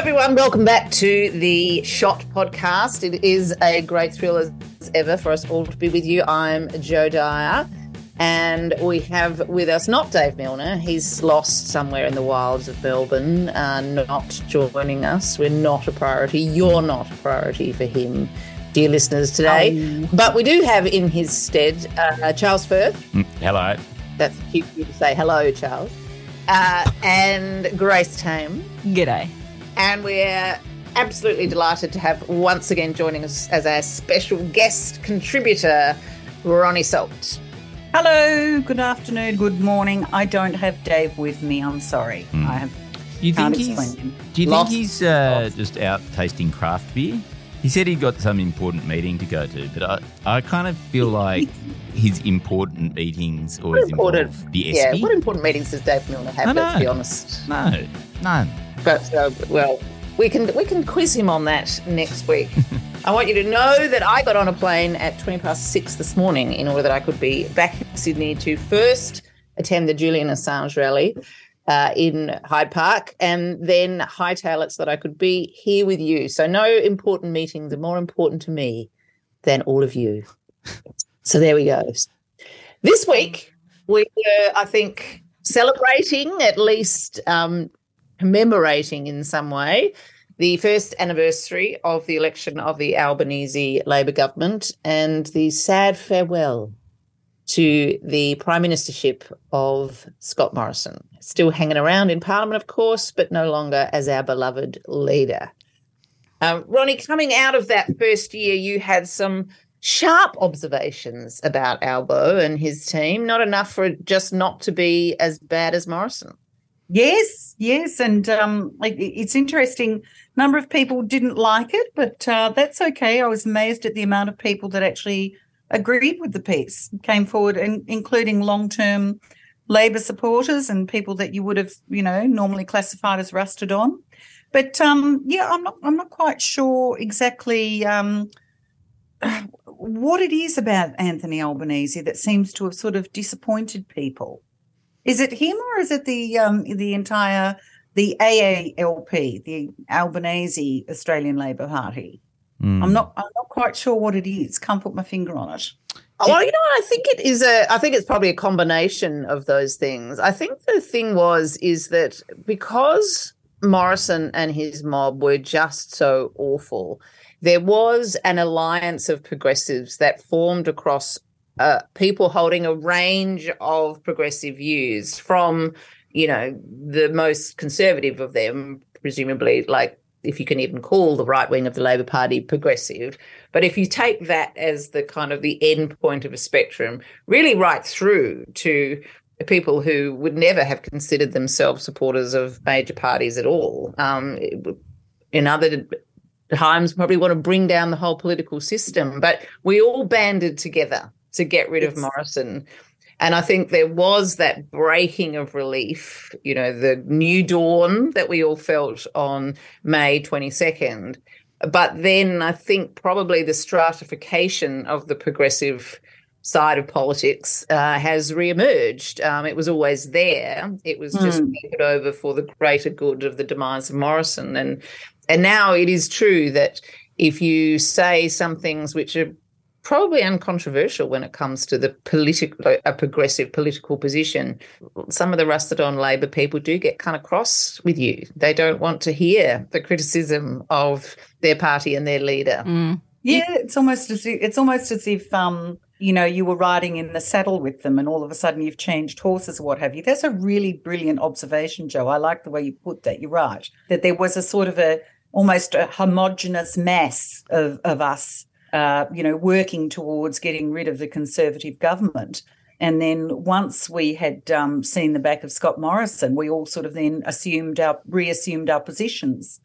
everyone. Welcome back to the Shot podcast. It is a great thrill as ever for us all to be with you. I'm Jo Dyer, and we have with us not Dave Milner. He's lost somewhere in the wilds of Melbourne, uh, not joining us. We're not a priority. You're not a priority for him, dear listeners, today. But we do have in his stead uh, Charles Firth. Hello. That's cute of you to say hello, Charles. Uh, and Grace Tame. G'day. And we're absolutely delighted to have once again joining us as our special guest contributor, Ronni Salt. Hello, good afternoon, good morning. I don't have Dave with me. I'm sorry. I have. You Can't think he's, him. do you Lost. think he's uh, just out tasting craft beer? He said he'd got some important meeting to go to, but I, I kind of feel like his important meetings always important- involve the Yeah, what important meetings does Dave Milner have? I Let's be honest. no, none. But uh, well, we can we can quiz him on that next week. I want you to know that I got on a plane at twenty past six this morning in order that I could be back in Sydney to first attend the Julian Assange rally uh, in Hyde Park, and then hightail it so that I could be here with you. So no important meetings are more important to me than all of you. So there we go. This week we were, I think, celebrating at least. Um, commemorating in some way the first anniversary of the election of the Albanese Labor government and the sad farewell to the prime ministership of Scott Morrison. Still hanging around in Parliament, of course, but no longer as our beloved leader. Um, Ronni, coming out of that first year, you had some sharp observations about Albo and his team. Not enough for just not to be as bad as Morrison. Yes, yes, and um, it- it's interesting. Number of people didn't like it, but uh, that's okay. I was amazed at the amount of people that actually agreed with the piece, came forward, and including long-term Labor supporters and people that you would have, you know, normally classified as rusted on. But um, yeah, I'm not. I'm not quite sure exactly um, what it is about Anthony Albanese that seems to have sort of disappointed people. Is it him or is it the um, the entire the AALP, the Albanese Australian Labor Party? Mm. I'm not. I'm not quite sure what it is. Can't put my finger on it. Well, you know. I think it is a. I think it's probably a combination of those things. I think the thing was is that because Morrison and his mob were just so awful, there was an alliance of progressives that formed across uh, people holding a range of progressive views, from you know the most conservative of them, presumably like if you can even call the right wing of the Labor Party progressive. But if you take that as the kind of the end point of a spectrum, really right through to people who would never have considered themselves supporters of major parties at all. Um, in other times, probably want to bring down the whole political system. But we all banded together to get rid of Morrison. And I think there was that breaking of relief, you know, the new dawn that we all felt on May 22nd. But then I think probably the stratification of the progressive side of politics uh, has reemerged. Um, it was always there. It was just papered over for the greater good of the demise of Morrison. And and now it is true that if you say some things which are probably uncontroversial when it comes to the political a progressive political position some of the rusted on labor people do get kind of cross with you they don't want to hear the criticism of their party and their leader Yeah, it's almost as if, it's almost as if um, you know you were riding in the saddle with them, and all of a sudden you've changed horses or what have you. That's a really brilliant observation, Jo. I like the way you put that. You're right that there was a sort of a almost a homogenous mass of of us, uh, you know, working towards getting rid of the conservative government. And then once we had um, seen the back of Scott Morrison, we all sort of then assumed our reassumed our positions.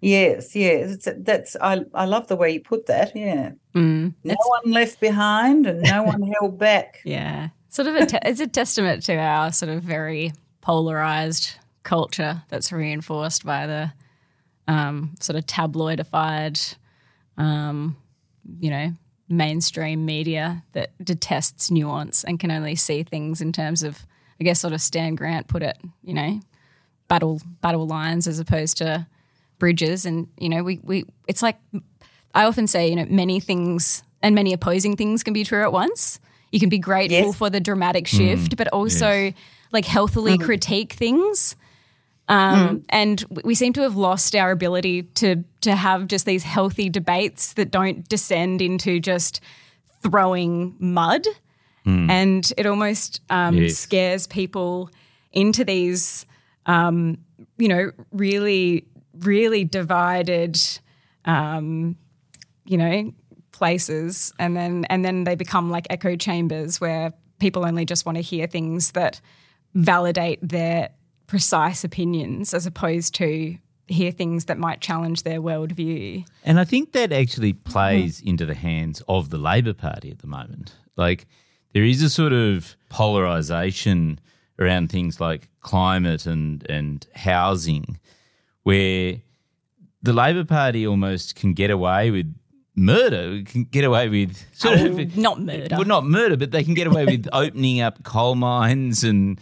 Yes, yes, that's I I love the way you put that. Yeah, mm, no one left behind and no one held back. Yeah, sort of a te- it's a testament to our sort of very polarized culture that's reinforced by the um, sort of tabloidified, um, you know, mainstream media that detests nuance and can only see things in terms of, I guess, sort of Stan Grant put it, you know, battle battle lines as opposed to bridges. And you know, we we it's like I often say, you know, many things and many opposing things can be true at once. You can be grateful yes. for the dramatic shift, mm, but also yes. like healthily mm. critique things. Um, mm. And we seem to have lost our ability to to have just these healthy debates that don't descend into just throwing mud. Mm. And it almost um, yes. scares people into these, um, you know, really, really divided, um, you know, places, and then and then they become like echo chambers where people only just want to hear things that validate their precise opinions as opposed to hear things that might challenge their worldview. And I think that actually plays mm. into the hands of the Labor Party at the moment. Like there is a sort of polarization around things like climate and and housing where the Labor Party almost can get away with murder, can get away with sort oh, of not murder. Well, not murder, but they can get away with opening up coal mines and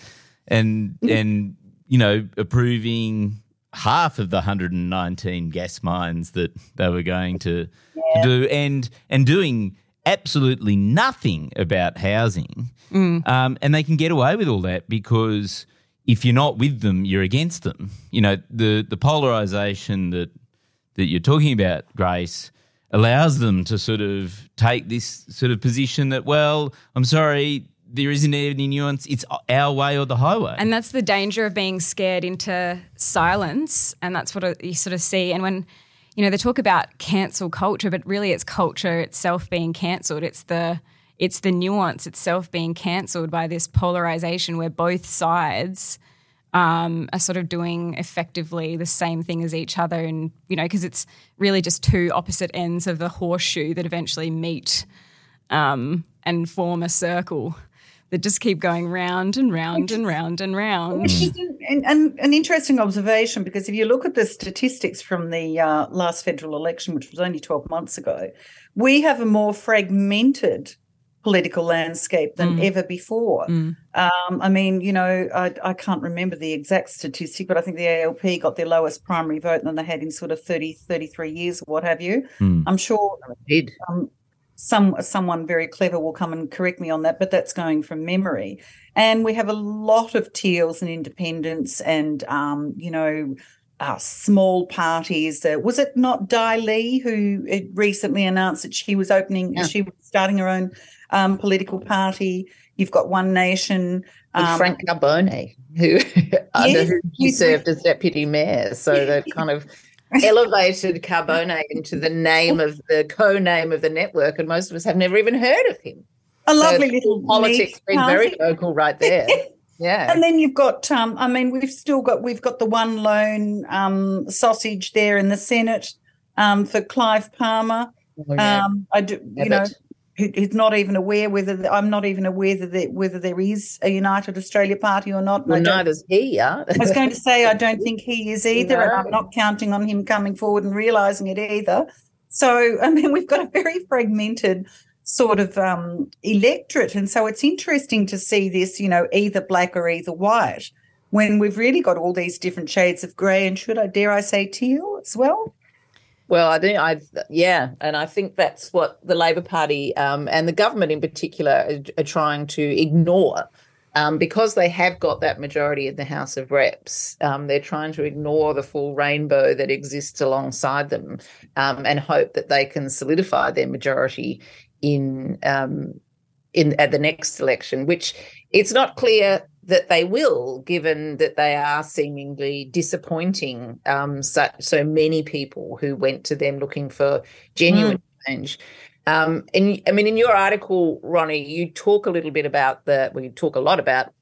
and and you know, approving half of the 119 gas mines that they were going to, yeah. to do and and doing absolutely nothing about housing. Mm. Um, and they can get away with all that because if you're not with them, you're against them. You know, the the polarization that that you're talking about, Grace, allows them to sort of take this sort of position that, well, I'm sorry, there isn't any nuance. It's our way or the highway. And that's the danger of being scared into silence. And that's what you sort of see. And when, you know, they talk about cancel culture, but really it's culture itself being cancelled. It's the it's the nuance itself being cancelled by this polarization where both sides um, are sort of doing effectively the same thing as each other. And, you know, because it's really just two opposite ends of the horseshoe that eventually meet um, and form a circle that just keep going round and round and round and round. And, and, an interesting observation because if you look at the statistics from the uh, last federal election, which was only 12 months ago, we have a more fragmented political landscape than mm. ever before. Mm. Um, I mean, you know, I, I, can't remember the exact statistic, but I think the ALP got their lowest primary vote than they had in sort of 30, 33 years, or what have you. Mm. I'm sure um, some someone very clever will come and correct me on that, but that's going from memory. And we have a lot of teals and independents, and um, you know, uh, small parties. Uh, was it not Dai Le who recently announced that she was opening, yeah. she was starting her own um, political party? You've got One Nation. Um, Frank Carbone, who under who he served as deputy mayor, so that kind of elevated Carbone into the name of the co-name of the network, and most of us have never even heard of him. A so lovely little politics being very local right there. Yeah. And then you've got, um, I mean, we've still got, we've got the one lone um, sausage there in the Senate um, for Clive Palmer. Oh, yeah. um, I do, you know, who's not even aware whether I'm not even aware that whether there is a United Australia Party or not. Well, neither's he. Yeah. I was going to say I don't think he is either, no. and I'm not counting on him coming forward and realising it either. So I mean, we've got a very fragmented sort of um, electorate, and so it's interesting to see this, you know, either black or either white, when we've really got all these different shades of grey, and should I dare I say teal as well. Well, I think I, yeah, and I think that's what the Labor Party um, and the government in particular are, are trying to ignore. Um, because they have got that majority in the House of Reps, um, they're trying to ignore the full rainbow that exists alongside them um, and hope that they can solidify their majority in um, in at the next election. Which it's not clear that they will, given that they are seemingly disappointing um, so, so many people who went to them looking for genuine mm. change. Um, and I mean, in your article, Ronni, you talk a little bit about the, well, you talk a lot about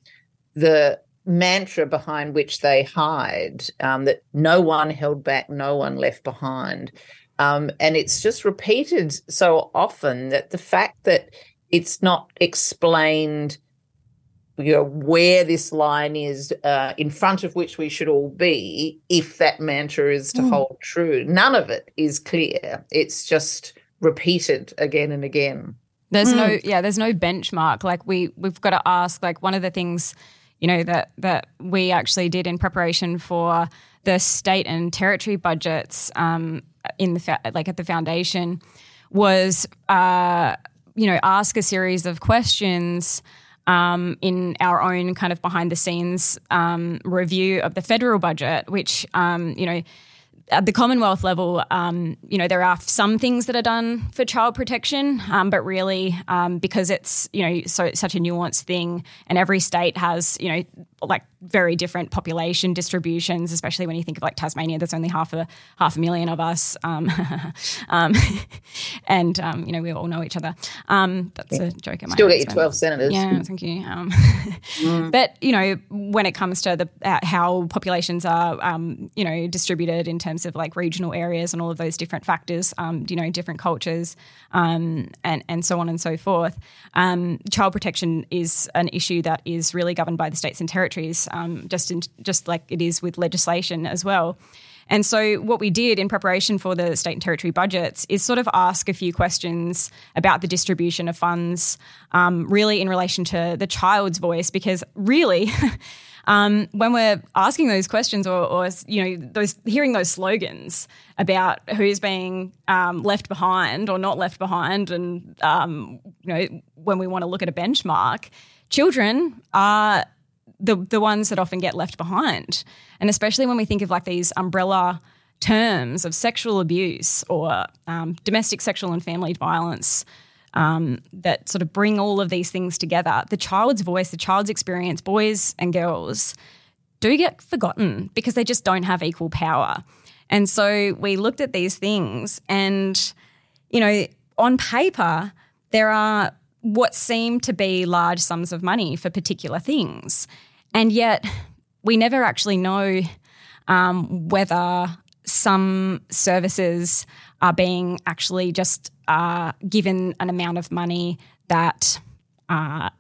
the mantra behind which they hide um, that no one held back, no one left behind. Um, and it's just repeated so often that the fact that it's not explained you know where this line is uh, in front of which we should all be if that mantra is to mm. hold true none of it is clear it's just repeated again and again there's mm. no yeah there's no benchmark like we we've got to ask like one of the things you know that that we actually did in preparation for the state and territory budgets um, in the like at the foundation was uh, you know ask a series of questions um, in our own kind of behind the scenes um, review of the federal budget, which um, you know at the Commonwealth level, um, you know, there are some things that are done for child protection, um, but really, um, because it's you know so such a nuanced thing, and every state has you know like very different population distributions, especially when you think of like Tasmania. There's only half a half a million of us, um, um, and um, you know we all know each other. that's yeah. a joke. At my Still get your twelve senators. Yeah, thank you. mm. But you know, when it comes to the uh, how populations are, you know, distributed in terms of like regional areas and all of those different factors, you know, different cultures, and and so on and so forth. child protection is an issue that is really governed by the states and territories territories, um, just in, just like it is with legislation as well. And so, what we did in preparation for the state and territory budgets is sort of ask a few questions about the distribution of funds, um, really in relation to the child's voice, because really. Um, when we're asking those questions or, or, you know those hearing those slogans about who's being um, left behind or not left behind and um, you know when we want to look at a benchmark children are the the ones that often get left behind. And especially when we think of like these umbrella terms of sexual abuse or um, domestic sexual and family violence um, that sort of bring all of these things together, the child's voice, the child's experience, boys and girls do get forgotten because they just don't have equal power. And so we looked at these things and, you know, on paper, there are what seem to be large sums of money for particular things. And yet, we never actually know um, whether some services are being actually just uh, given an amount of money that uh,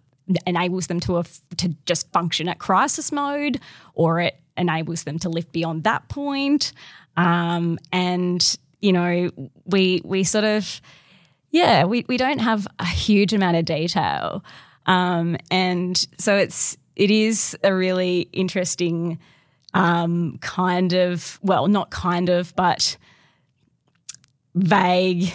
enables them to, to just function at crisis mode, or it enables them to live beyond that point. Um, and you know, we we sort of yeah, we, we don't have a huge amount of detail. Um, and so it's it is a really interesting um, kind of well, not kind of, but vague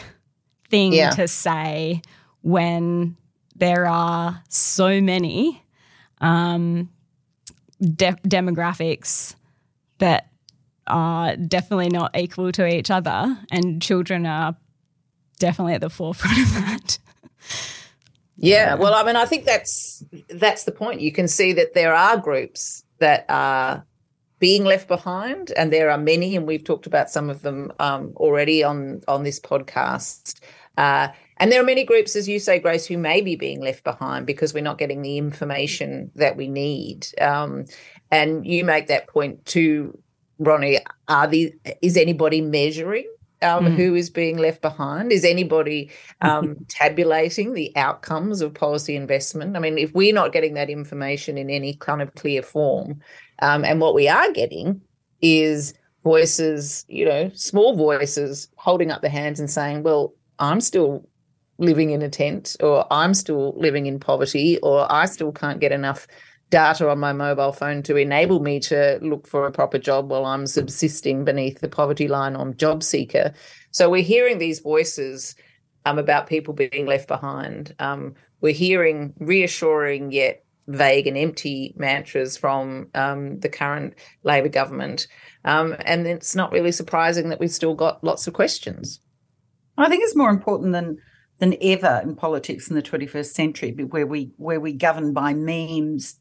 thing yeah. to say when there are so many um, de- demographics that are definitely not equal to each other, and children are definitely at the forefront of that. Yeah, well, I mean, I think that's that's the point. You can see that there are groups that are being left behind, and there are many, and we've talked about some of them um, already on on this podcast. Uh, and there are many groups, as you say, Grace, who may be being left behind because we're not getting the information that we need. Um, and you make that point too, Ronni. Are the is anybody measuring um, mm. who is being left behind? Is anybody um, tabulating the outcomes of policy investment? I mean, if we're not getting that information in any kind of clear form, um, and what we are getting is voices, you know, small voices holding up their hands and saying, well, I'm still living in a tent, or I'm still living in poverty, or I still can't get enough data on my mobile phone to enable me to look for a proper job while I'm subsisting beneath the poverty line on job seeker. So we're hearing these voices um, about people being left behind. Um, we're hearing reassuring yet vague and empty mantras from um, the current Labor government. Um, and it's not really surprising that we've still got lots of questions. I think it's more important than than ever in politics in the 21st century, where we where we govern by memes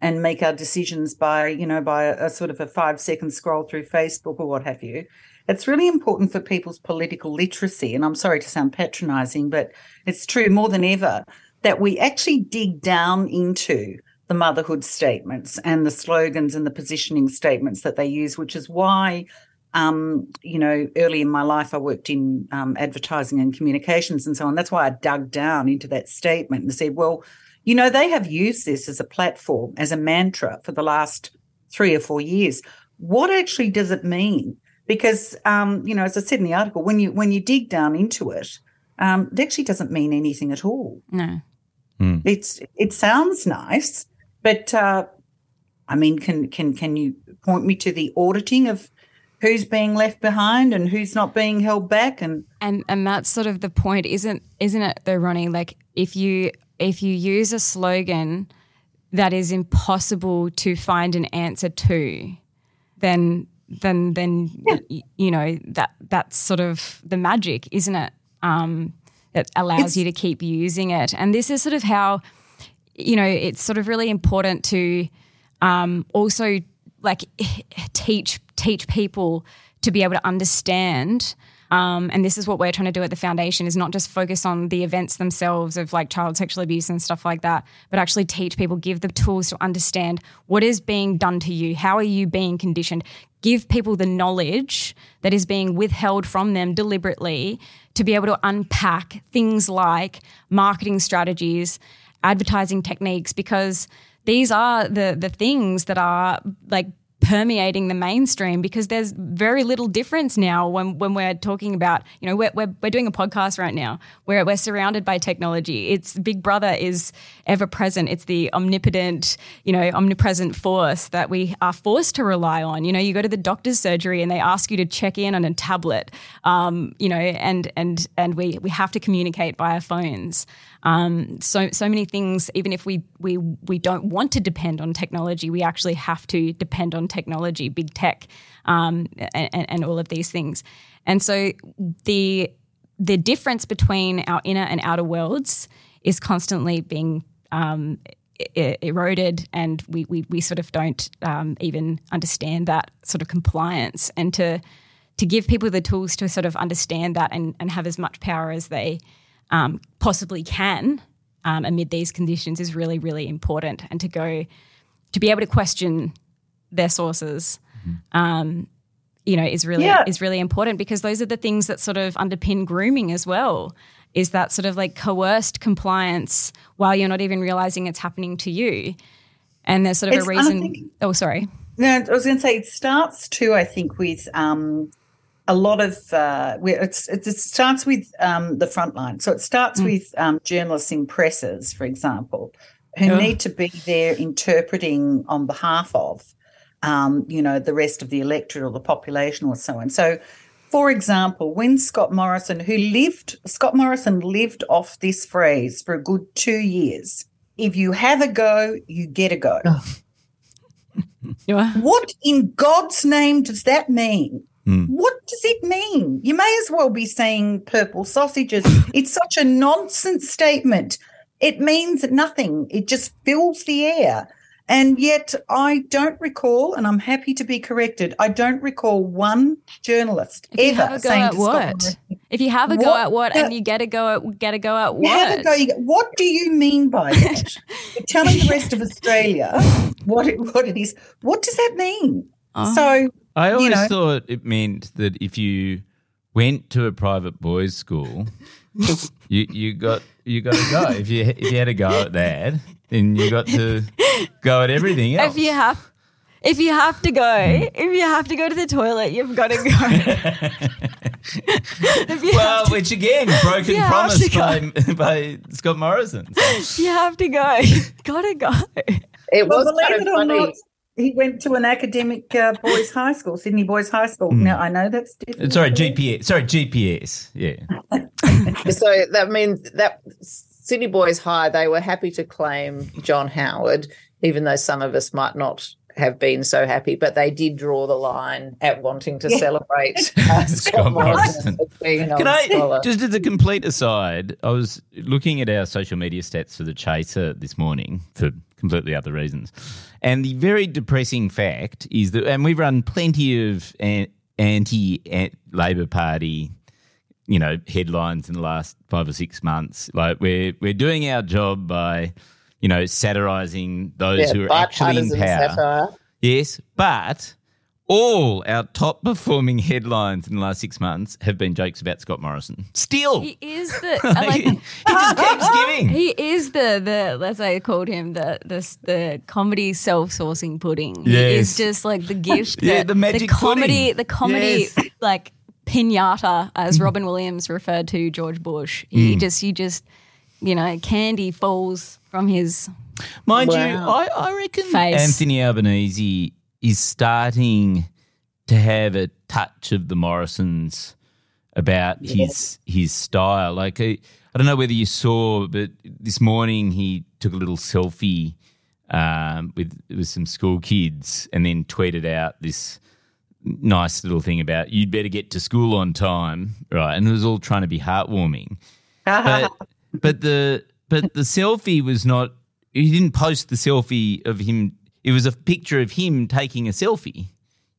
and make our decisions by, you know, by a, a sort of a five second scroll through Facebook or what have you. It's really important for people's political literacy. And I'm sorry to sound patronizing, but it's true more than ever that we actually dig down into the motherhood statements and the slogans and the positioning statements that they use, which is why um, you know, early in my life, I worked in um, advertising and communications and so on. That's why I dug down into that statement and said, well, you know, they have used this as a platform, as a mantra for the last three or four years. What actually does it mean? Because, um, you know, as I said in the article, when you when you dig down into it, um, it actually doesn't mean anything at all. No. Mm. It's it sounds nice, but uh, I mean, can can can you point me to the auditing of who's being left behind and who's not being held back and and and that's sort of the point isn't isn't it though ronni? Like if you if you use a slogan that is impossible to find an answer to then then then Yeah. y- you know that that's sort of the magic isn't it? Um that allows It's- you to keep using it. And this is sort of how you know it's sort of really important to um, also like teach teach people to be able to understand um, and this is what we're trying to do at the foundation is not just focus on the events themselves of like child sexual abuse and stuff like that but actually teach people give the tools to understand what is being done to you how are you being conditioned? Give people the knowledge that is being withheld from them deliberately to be able to unpack things like marketing strategies advertising techniques because these are the the things that are like permeating the mainstream because there's very little difference now when, when we're talking about you know we're, we're, we're doing a podcast right now where we're surrounded by technology. It's big brother is ever present. It's the omnipotent you know omnipresent force that we are forced to rely on. You know you go to the doctor's surgery and they ask you to check in on a tablet um, you know and and and we we have to communicate via phones um, so so many things. Even if we we we don't want to depend on technology, we actually have to depend on technology, big tech, um, and, and all of these things. And so the the difference between our inner and outer worlds is constantly being um, eroded, and we, we we sort of don't um, even understand that sort of compliance, and to to give people the tools to sort of understand that and, and have as much power as they um, possibly can um, amid these conditions is really, really important. And to go, to be able to question their sources, um, you know, is really Yeah. is really important because those are the things that sort of underpin grooming as well. Is that sort of like coerced compliance while you're not even realizing it's happening to you? And there's sort of It's- a reason. think- oh, sorry. No, I was going to say it starts too. I think with um, a lot of uh, it's, it it starts with um, the front line. So it starts with um, journalists in presses, for example, who Yeah. need to be there interpreting on behalf of, um, you know, the rest of the electorate or the population or so on. So. For example, when Scott Morrison, who lived, Scott Morrison lived off this phrase for a good two years. If you have a go, you get a go. Yeah. What in God's name does that mean? Hmm. What does it mean? You may as well be saying purple sausages. it's such a nonsense statement. It means nothing. It just fills the air. And yet, I don't recall, and I'm happy to be corrected, I don't recall one journalist If you ever have a go saying at to what? Morrison, If you have a go What at what the- and you get a go at get a go at You have a what? go, you go, what do you mean by that? You're telling the rest of Australia what it, what it is. What does that mean? Oh. So I always know. thought it meant that if you went to a private boys' school, you you got you got to go. If you if you had a go at that, then you got to go at everything else. if you have if you have to go hmm. if you have to go to the toilet you've got to go well, to, which again, broken promise by by Scott Morrison. you have to go gotta go It was believe kind of it funny. not, he went to an academic uh, boys' high school, Sydney Boys High School. Now I know that's different. Sorry, GPS. Sorry, GPS. Yeah. so that means that Sydney Boys High, they were happy to claim John Howard, even though some of us might not have been so happy, but they did draw the line at wanting to Yeah. celebrate uh, Scott Scott Morrison Morrison. being Can I scholar. just as a complete aside? I was looking at our social media stats for the Chaser this morning for completely other reasons. And the very depressing fact is that, and we've run plenty of anti Labor Party, you know, headlines in the last five or six months. Like we're we're doing our job by, you know, satirizing those Yeah, who are actually in power. satire. Yes, but all our top performing headlines in the last six months have been jokes about Scott Morrison. Still, He is the Like, he just keeps giving. He is the the as I called him the the the comedy self sourcing pudding. He Yes. is just like the gift. Yeah, that- the magic the comedy pudding. the comedy Yes. like pinata as Robin Williams referred to George Bush. He Mm. just he just you know candy falls from his Mind you, I, I reckon Face. Anthony Albanese is starting to have a touch of the Morrisons about his his style. Like I, I don't know whether you saw, but this morning he took a little selfie um, with with some school kids and then tweeted out this nice little thing about you'd better get to school on time, right? And it was all trying to be heartwarming but but the but the selfie was not. He didn't post the selfie of him. It was a picture of him taking a selfie.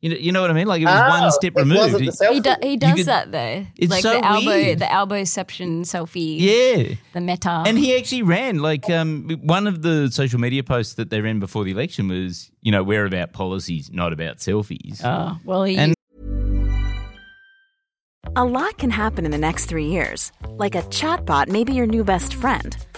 You know, you know what I mean? Like it was Oh, one step it removed. wasn't the he, do, he does could- that though. It's like so the elbow weird. the elbowception selfie. yeah, The meta. and he actually ran like um, one of the social media posts that they ran before the election was, you know, we're about policies, not about selfies. Oh, well, he And- A lot can happen in the next three years. Like a chatbot may be your new best friend.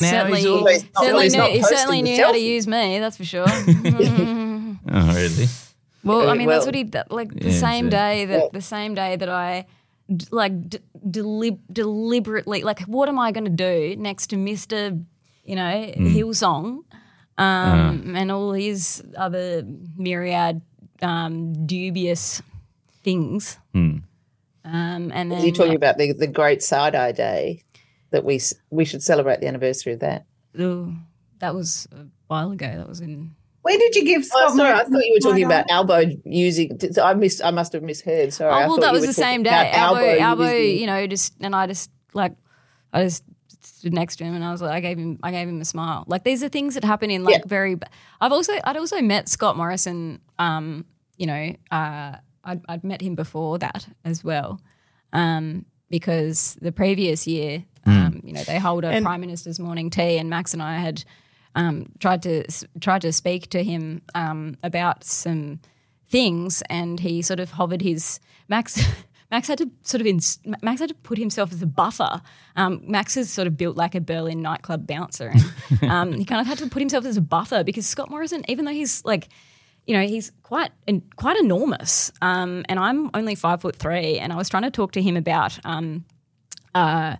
Now certainly, he's all- he's not- certainly he's knew, he certainly knew how to use me. That's for sure. oh, really? Well, I Uh, mean, that's what he that- like the Yeah, same so- day that Yeah. the same day that I d- like d- delib- deliberately like what am I going to do next to Mister, you know, Mm. Hillsong, um, and all his other myriad um, dubious things. Hmm. Um, and then You're talking about the, the great side eye day that we we should celebrate the anniversary of that. Ooh, that was a while ago. That was in Where did you give Scott? Oh, sorry, I thought you were talking about Albo using. I missed. I must have misheard. Sorry. I Oh well, thought that was the same day. about Albo, Albo, using- you know, just and I just like, I just stood next to him and I was like, I gave him, I gave him a smile. Like these are things that happen in like Yeah. very. I've also, I'd also met Scott Morrison. Um, you know, uh, I'd, I'd met him before that as well, um, because the previous year, um, you know, they hold a And- prime minister's morning tea, and Max and I had um, tried to tried to speak to him um, about some things, and he sort of hovered his Max. Max had to sort of ins- Max had to put himself as a buffer. Um, Max is sort of built like a Berlin nightclub bouncer, and um, he kind of had to put himself as a buffer because Scott Morrison, even though he's like, you know, he's quite en- quite enormous, um, and I'm only five foot three, and I was trying to talk to him about um, uh,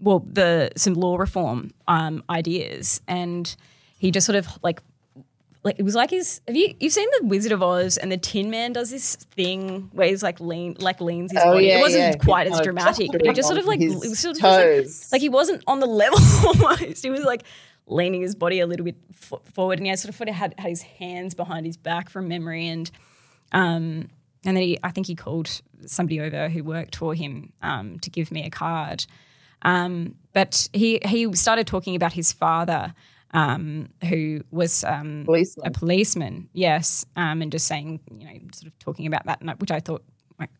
well, the some law reform um, ideas, and he just sort of like like it was like his. Have you you've seen the Wizard of Oz and the Tin Man does this thing where he's like lean like leans his Oh, body. yeah, it wasn't yeah. quite as dramatic, but he just sort of like it was sort of like, like he wasn't on the level almost. He was like leaning his body a little bit f- forward, and he had sort of had, had his hands behind his back from memory, and um, and then he, I think he called somebody over who worked for him um, to give me a card. Um, but he he started talking about his father, um, who was um, Policeman. a policeman, yes, um, and just saying, you know, sort of talking about that, which I thought,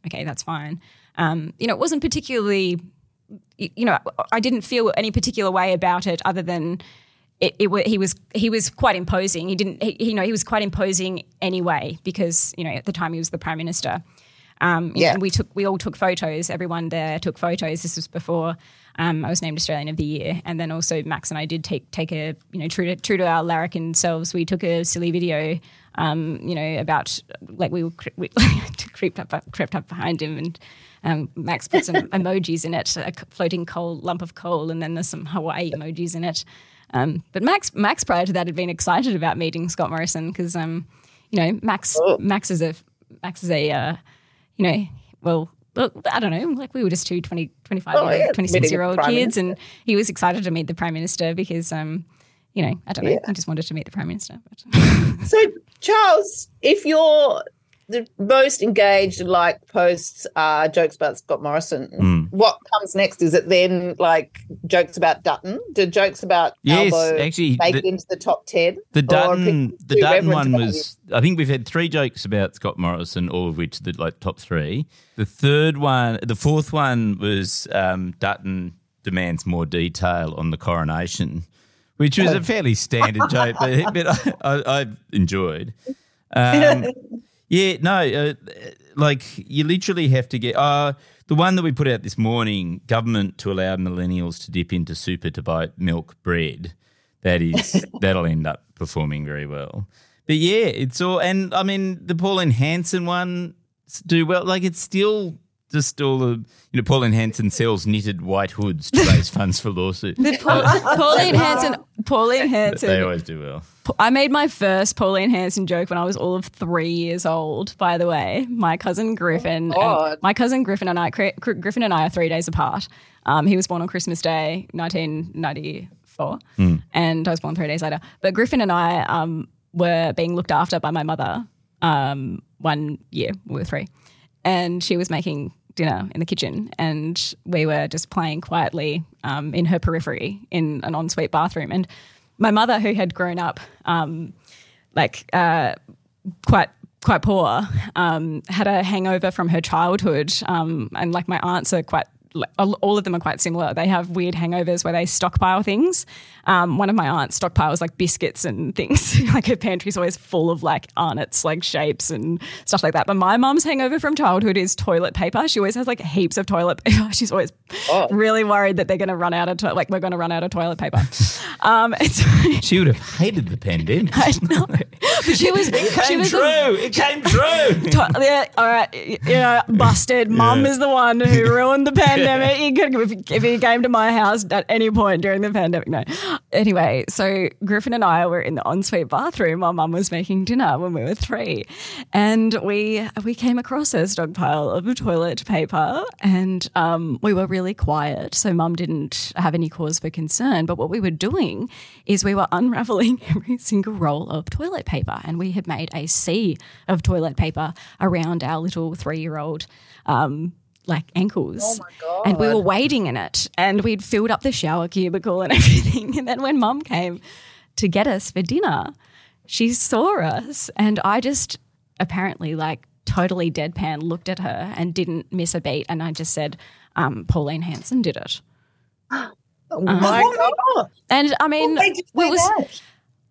okay, that's fine. Um, you know, it wasn't particularly, you know, I didn't feel any particular way about it, other than it, it he was he was quite imposing. He didn't, he, you know, he was quite imposing anyway because you know at the time he was the prime minister. Um, Yeah. and we took we all took photos. Everyone there took photos. This was before um, I was named Australian of the Year, and then also Max and I did take take a you know true to true to our larrikin selves. We took a silly video, um, you know, about like we were we creeped up crept up behind him and. Um, Max put some emojis in it, a floating coal lump of coal, and then there's some Hawaii emojis in it. Um, but Max, Max prior to that had been excited about meeting Scott Morrison because um, you know, Max. Max is a Max is a uh, you know, well, look, I don't know, like we were just two 20, 25 Oh, year, yeah, 26 year old kids, Minister. and he was excited to meet the prime minister because, um, you know, I don't know, Yeah. he just wanted to meet the prime minister. But So, Charles, if you're the most engaged and like posts are jokes about Scott Morrison, Mm. What comes next? Is it then like jokes about Dutton? Do jokes about Yes, Albo actually, make the- into the top ten? The Dutton, the Dutton one was. I think we've had three jokes about Scott Morrison, all of which the like top three. The third one, the fourth one was um, Dutton demands more detail on the coronation, which was a fairly standard joke, but, but I, I, I enjoyed. Um, yeah, no, uh, like you literally have to get. Uh, the one that we put out this morning, government to allow millennials to dip into super to buy milk bread. That is that'll end up performing very well. But yeah, it's all, and I mean the Pauline Hanson one do well. Like it's still just all the you know Pauline Hanson sells knitted white hoods to raise funds for lawsuit. the Paul, Pauline Hanson, Pauline they always do well. I made my first Pauline Hanson joke when I was all of three years old. By the way, my cousin Griffin, Oh, and, my cousin Griffin and I, Cri- Cri- Griffin and I are three days apart. Um, he was born on Christmas Day, 1994, and I was born three days later. But Griffin and I um, were being looked after by my mother um, one year. We were three, and she was making dinner in the kitchen, and we were just playing quietly um, in her periphery in an ensuite bathroom. And my mother, who had grown up um, like uh, quite quite poor, um, had a hangover from her childhood, um, and like my aunts are quite. All all of them are quite similar. They have weird hangovers where they stockpile things. Um, one of my aunts stockpiles like biscuits and things. like her pantry's always full of like arnott's like shapes and stuff like that. But my mum's hangover from childhood is toilet paper. She always has like heaps of toilet paper. She's always really worried that they're going to run out of to- like we're going to run out of toilet paper. um, it's, She would have hated the pandemic. I know. But she was she came was true. a- it came true. to- yeah, all right, y- you know, busted. Mum Yeah. is the one who ruined the pandemic. He could, if, if he came to my house at any point during the pandemic, no. Anyway, so Griffin and I were in the ensuite bathroom while Mum was making dinner when we were three, and we we came across a stockpile of toilet paper, and um, we were really quiet, so Mum didn't have any cause for concern. But what we were doing is we were unraveling every single roll of toilet paper, and we had made a sea of toilet paper around our little three-year-old. Um, like ankles. Oh my God. And we were wading in it and we'd filled up the shower cubicle and everything. And then when mum came to get us for dinner, she saw us and I just apparently like totally deadpan looked at her and didn't miss a beat. And I just said, um, Pauline Hanson did it. Oh my god! And I mean, What made you we say was?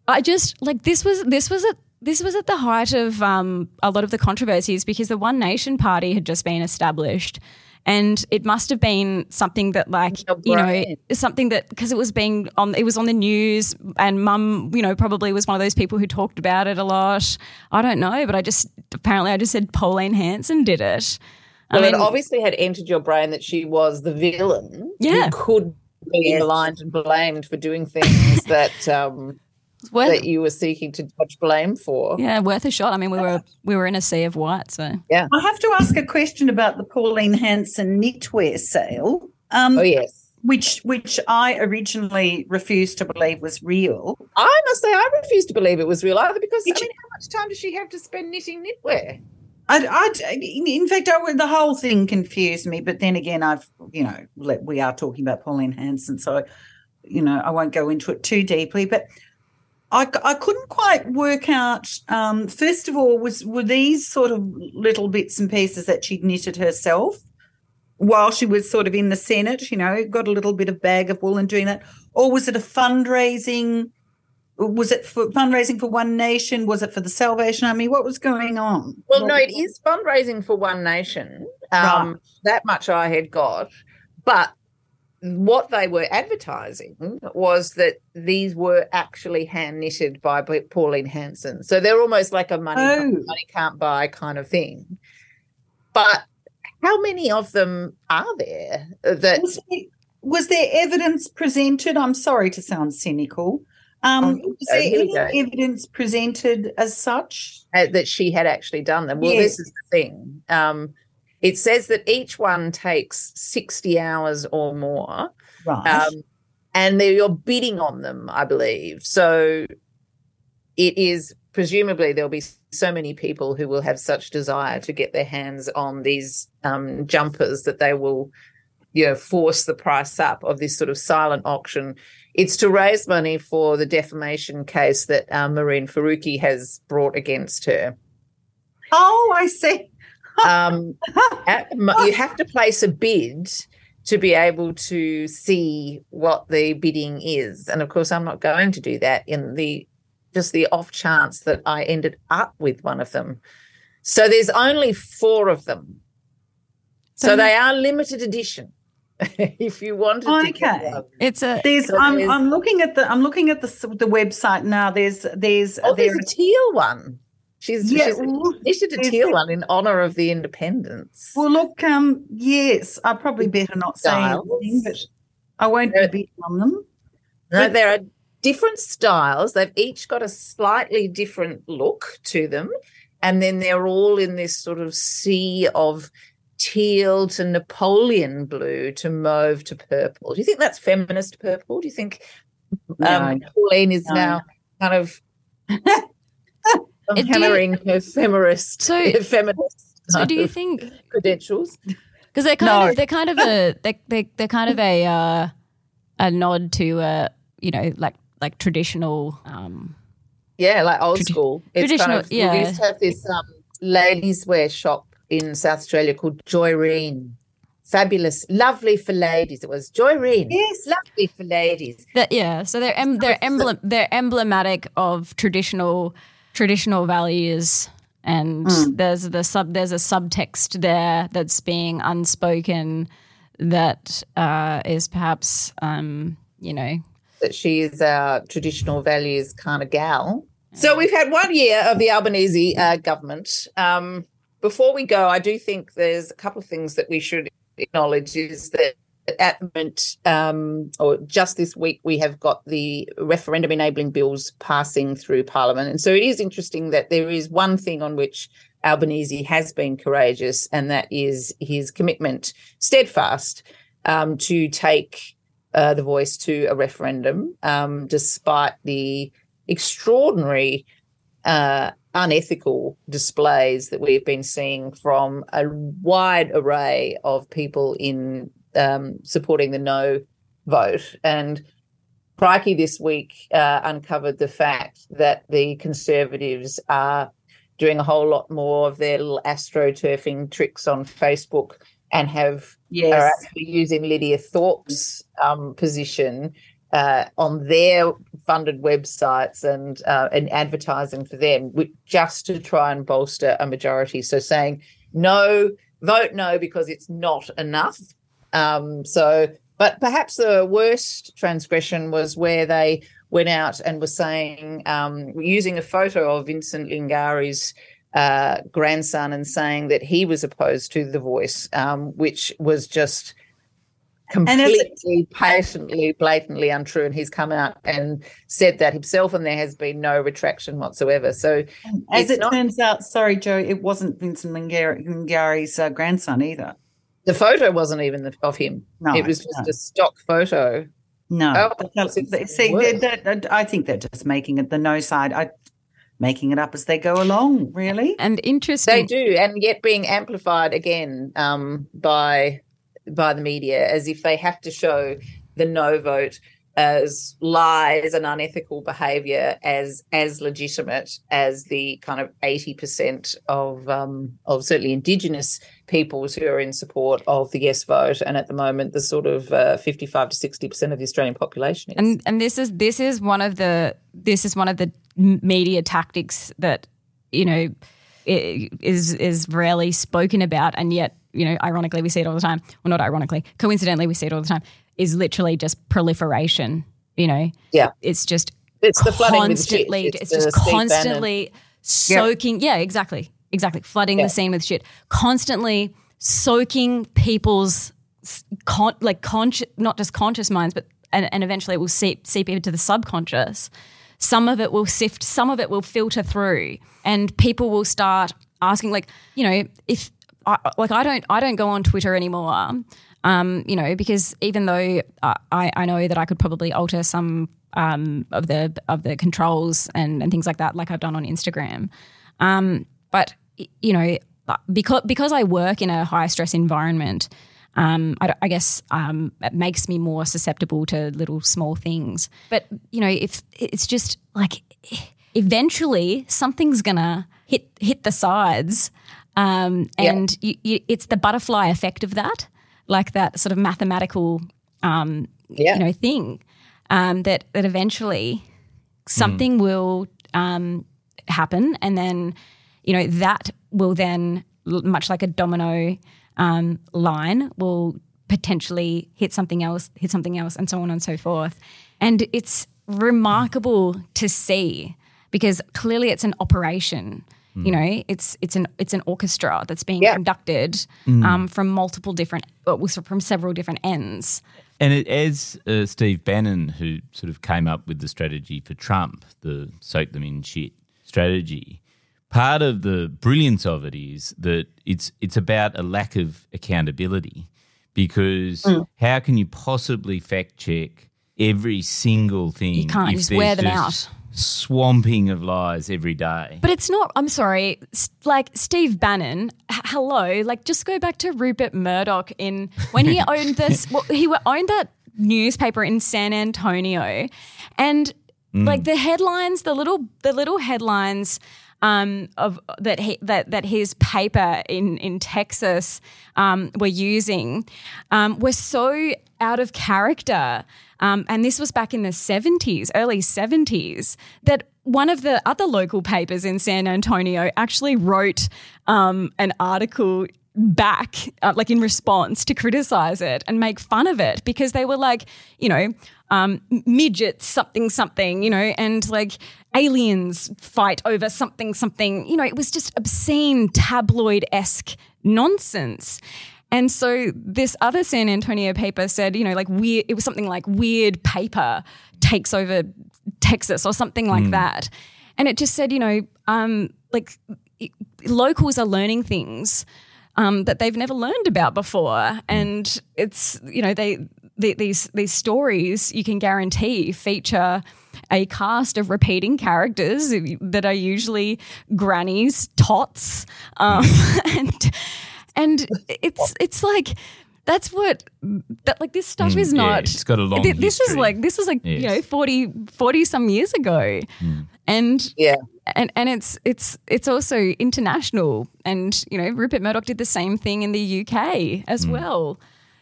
I just like this was this was at this was at the height of um, a lot of the controversies because the One Nation Party had just been established, and it must have been something that like Your you know something that because it was being on it was on the news and Mum you know probably was one of those people who talked about it a lot. I don't know, but I just apparently I just said Pauline Hanson did it. Well, I it mean, obviously had entered your brain that she was the villain. Yeah. who could be Yes. maligned and blamed for doing things that um, it's worth, that you were seeking to dodge blame for. yeah, worth a shot. I mean, we were we were in a sea of white, so yeah. I have to ask a question about the Pauline Hanson knitwear sale. Um, Oh yes, which which I originally refused to believe was real. I must say I refused to believe it was real either because I Did you- mean, how much time does she have to spend knitting knitwear? I, I, in in fact, I, the whole thing confused me. But then again, I've you know let, we are talking about Pauline Hanson, so you know I won't go into it too deeply. But I, I couldn't quite work out. Um, first of all, was were these sort of little bits and pieces that she'd knitted herself while she was sort of in the Senate? You know, got a little bit of bag of wool and doing that, or was it a fundraising? Was it for fundraising for One Nation? Was it for the Salvation Army? What was going on? Well, What no, it is fundraising for One Nation. Um, That much I had got, but what they were advertising was that these were actually hand knitted by Pauline Hanson. So they're almost like a money Oh. money can't buy kind of thing. But how many of them are there that was there, was there evidence presented? I'm sorry to sound cynical. Um, Oh, is there any evidence presented as such? uh, that she had actually done them. Well, Yes. this is the thing. Um, it says that each one takes 60 hours or more. Right. Um, and you're bidding on them, I believe. So it is presumably there'll be so many people who will have such desire to get their hands on these um, jumpers that they will, you know, force the price up of this sort of silent auction. It's to raise money for the defamation case that um, Mehreen Faruqi has brought against her. oh, I see. Um, at, you have to place a bid to be able to see what the bidding is, and of course, I'm not going to do that in the just the off chance that I ended up with one of them. So there's only four of them. So, So- they are limited edition. if you wanted to get Okay. one. It's a There's, So I'm, there's- I'm looking at the, I'm looking at the the website now. There's, there's, Oh, there's there- a teal one. She's, Yeah, she's well, issued a teal one in honor of the independence. well, look, um, yes, I probably better not say anything, but I won't be Uh, on them. No, there are different styles. They've each got a slightly different look to them. And then they're all in this sort of sea of teal to Napoleon blue to mauve to purple. Do you think that's feminist purple? Do you think um, Pauline is No. now kind of do you- hammering her feminist, So- feminist so do you think credentials? because they're kind No. of they're kind of a they they they're kind of a uh, a nod to uh you know like like traditional um Yeah, like old Tradi- school. It's traditional- kind of, yeah. We used to have this um, ladies' wear shop in South Australia called Joyreen. Fabulous, lovely for ladies. It was Joyreen. Yes. lovely for ladies. that yeah so they're em- they're emblem they're emblematic of traditional traditional values and there's the sub there's a subtext there that's being unspoken that uh, is perhaps um, you know That she is our traditional values kind of gal. So we've had one year of the Albanese uh, government. Um, before we go, I do think there's a couple of things that we should acknowledge is that at the moment, um, or just this week, we have got the referendum enabling bills passing through Parliament. And so it is interesting that there is one thing on which Albanese has been courageous, and that is his commitment, steadfast, um, to take uh, the voice to a referendum, um, despite the extraordinary uh, unethical displays that we've been seeing from a wide array of people in um, supporting the no vote. And Crikey this week uh, uncovered the fact that the Conservatives are doing a whole lot more of their little astroturfing tricks on Facebook and have are actually using Lydia Thorpe's um, position uh, on their funded websites and uh, and advertising for them, wi- just to try and bolster a majority. So saying no, vote no because it's not enough. Um, so, but perhaps the worst transgression was where they went out and were saying, um, using a photo of Vincent Lingiari's uh, grandson and saying that he was opposed to the voice, um, which was just completely, patently, blatantly untrue. And he's come out and said that himself, and there has been no retraction whatsoever. So, As it not- turns out, sorry, Jo, it wasn't Vincent Lingiari's uh, grandson either. The photo wasn't even of him. No, it was just no. a stock photo. No, Oh, That's- it's they- see, they're- they're- I think they're just making it the no side. I making it up as they go along. Really, and interesting, They do, and yet being amplified again um, by by the media, as if they have to show the no vote as lies and unethical behaviour as as legitimate as the kind of eighty percent of um, of certainly Indigenous peoples who are in support of the yes vote, and at the moment the sort of fifty five to sixty percent of the Australian population is. and and this is this is one of the this is one of the media tactics that you know is is rarely spoken about. And yet you know ironically we see it all the time. Well not ironically coincidentally we see it all the time is literally just proliferation you know Yeah. it's just it's the flooding with shit. constantly It's it's, the just constantly soaking yeah exactly exactly flooding Yeah. the scene with shit constantly soaking people's con- like conscious not just conscious minds but and, and eventually it will seep seep into the subconscious. Some of it will sift, some of it will filter through, and people will start asking, like, you know, if I, like I don't I don't go on Twitter anymore. Um, you know, because even though I, I know that I could probably alter some um, of the of the controls and, and things like that, like I've done on Instagram. Um, but you know, because because I work in a high stress environment, um, I, I, guess um, it makes me more susceptible to little small things. But you know, if it's just like eventually something's gonna hit hit the sides, um, and you, you, it's the butterfly effect of that, like that sort of mathematical, um, yeah. you know, thing um, that that eventually something mm. will um, happen, and then you know that will then much like a domino um, line will potentially hit something else, hit something else, and so on and so forth. And it's remarkable to see because clearly it's an operation. Mm. You know, it's it's an it's an orchestra that's being yeah. conducted mm. um, from multiple different, from several different ends. And it, as uh, Steve Bannon, who sort of came up with the strategy for Trump, the soak them in shit strategy, part of the brilliance of it is that it's it's about a lack of accountability because mm. how can you possibly fact check every single thing you can't just wear them out swamping of lies every day but it's not i'm sorry like steve bannon h- hello like just go back to rupert murdoch in when he owned this well, he owned that newspaper in san antonio and mm. like the headlines the little the little headlines um, of that he, that that his paper in in Texas um, were using um, were so out of character. Um, and this was back in the 70s, early 70s, that one of the other local papers in San Antonio actually wrote um, an article back, uh, like in response to criticize it and make fun of it because they were like, you know, um, midgets, something, something, you know, and like aliens fight over something, something. You know, it was just obscene tabloid esque nonsense. And so this other San Antonio paper said, you know, like weird, it was something like weird paper takes over Texas or something like mm. that. And it just said, you know, um, like locals are learning things um, that they've never learned about before. And it's, you know, they, they, these, these stories you can guarantee feature a cast of repeating characters that are usually grannies, tots, um, and and it's it's like that's what that like this stuff mm, is not yeah, it's got a long th- this history. is like this was like yes. you know 40 40 some years ago mm. and yeah and and it's it's it's also international and you know Rupert Murdoch did the same thing in the UK as mm. well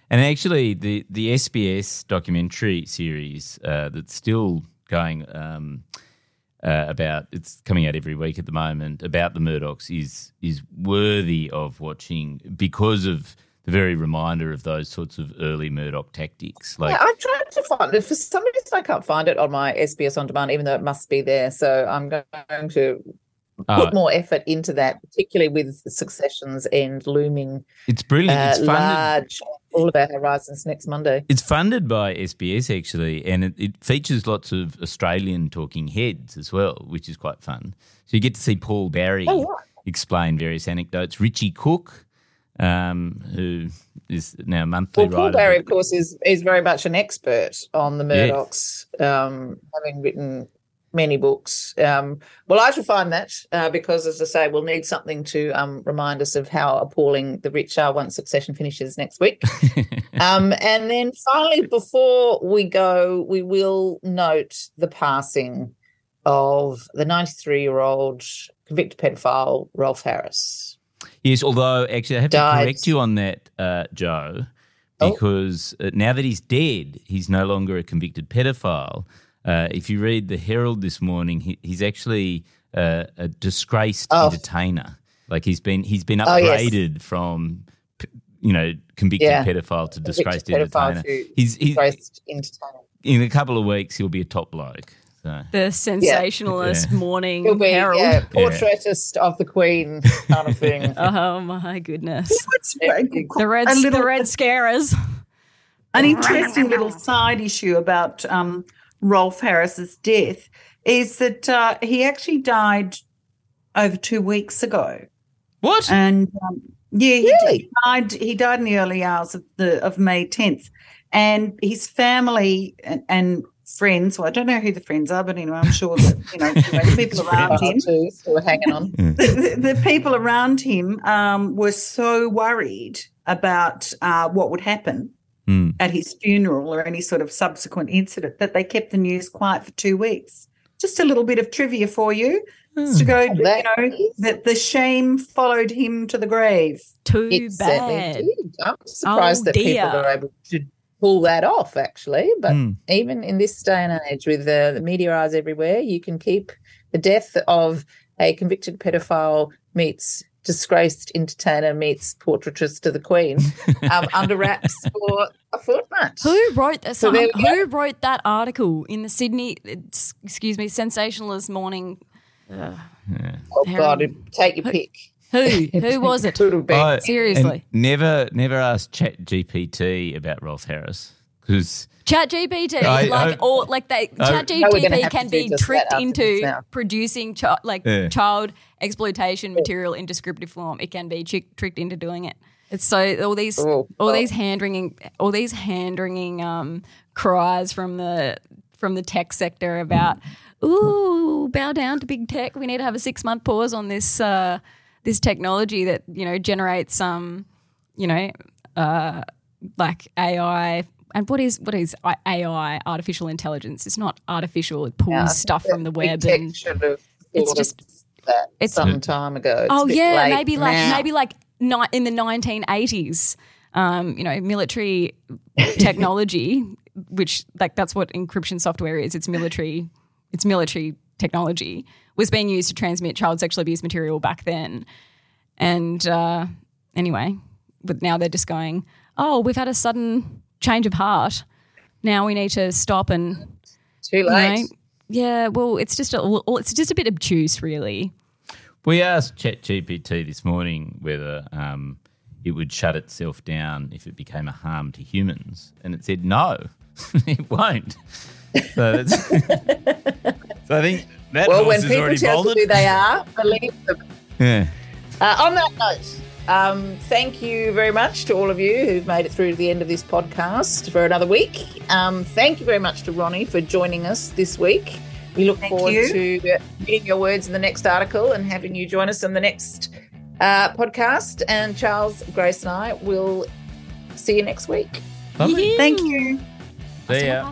and actually the the SBS documentary series uh, that's still going um, uh, about it's coming out every week at the moment about the Murdochs is is worthy of watching because of the very reminder of those sorts of early Murdoch tactics. Like yeah, I tried to find it for some reason I can't find it on my SBS on demand, even though it must be there. So I'm going to put uh, more effort into that, particularly with successions and looming. It's brilliant. Uh, it's funded, large all about horizons next Monday. It's funded by SBS actually, and it, it, features lots of Australian talking heads as well, which is quite fun. So you get to see Paul Barry oh, yeah. explain various anecdotes. Richie Cook, um, who is now a monthly well, Paul Barry, of course, is is very much an expert on the Murdochs, um, having written many books. Um, well, I shall find that uh, because, as I say, we'll need something to um, remind us of how appalling the rich are once Succession finishes next week. um, and then finally, before we go, we will note the passing of the 93 year old convicted pedophile Rolf Harris. Yes, although actually I have Died. to correct you on that, uh, Jo, oh. because oh. now that he's dead, he's no longer a convicted pedophile. Uh, if you read the Herald this morning, he, he's actually uh, a disgraced oh. entertainer. Like he's been he's been upgraded oh, yes. from you know convicted yeah. pedophile to disgraced entertainer. He's, he's disgraced entertainer. In a couple of weeks, he'll be a top bloke. So. The sensationalist yeah. morning He'll be, herald. Yeah, portraitist of the Queen kind of thing. oh my goodness! the red, little, the red scarers An interesting little side issue about um, Rolf Harris's death is that uh, he actually died over two weeks ago, What? and um, yeah, he, Really? he died. He died in the early hours of the of May tenth, and his family and, and friends. Well, I don't know who the friends are, but anyway, I'm sure that you know the people around him. Two still hanging on. the, the people around him um, were so worried about uh, what would happen Hmm. at his funeral or any sort of subsequent incident that they kept the news quiet for two weeks. Just a little bit of trivia for you, just to go, you That know, is- that the shame followed him to the grave. Too It certainly bad. did. I'm surprised Oh, that people dear. are able to pull that off, actually. But Hmm. even in this day and age, with the, the media eyes everywhere, you can keep the death of a convicted pedophile meets disgraced entertainer meets portraitress to the Queen um, under wraps for a fortnight. Who wrote that? So some- there we go. who wrote that article in the Sydney? it's- Excuse me, sensationalist morning. Oh God, take your pick. Who? Who was it? Could have Seriously. never, never asked Chat GPT about Rolf Harris because Chat GPT, I- like I- or like they I- Chat No, we're gonna GPT can be tricked into producing chi- like Yeah. child exploitation material in descriptive form. It can be chi- tricked into doing it. It's so all these Oh, all well. these hand wringing all these hand wringing um, cries from the from the tech sector about ooh bow down to big tech. We need to have a six month pause on this uh, this technology that you know generates um you know uh, like AI. And what is what is AI? Artificial intelligence. It's not artificial. It pulls Yeah, stuff from the web and it's just- that it's- some time ago. It's oh yeah, maybe like now. maybe like ni- in the 1980s. Um, you know, military technology, which like that's what encryption software is. It's military. It's military technology was being used to transmit child sexual abuse material back then. And uh, anyway, but now they're just going, oh, we've had a sudden change of heart. Now we need to stop and too you late. know, yeah. Well, it's just a it's just a bit obtuse, really. we asked ChatGPT this morning whether um, it would shut itself down if it became a harm to humans, and it said no, it won't. So, that's, so I think that Well, horse when is people already tell you bolted. who they are, believe them. Yeah. Uh, on that note, um, thank you very much to all of you who've made it through to the end of this podcast for another week. Um, thank you very much to Ronni for joining us this week. We look Thank forward you. to reading your words in the next article and having you join us in the next uh, podcast. And Charles, Grace, and I will see you next week. Lovely. Thank you. See ya.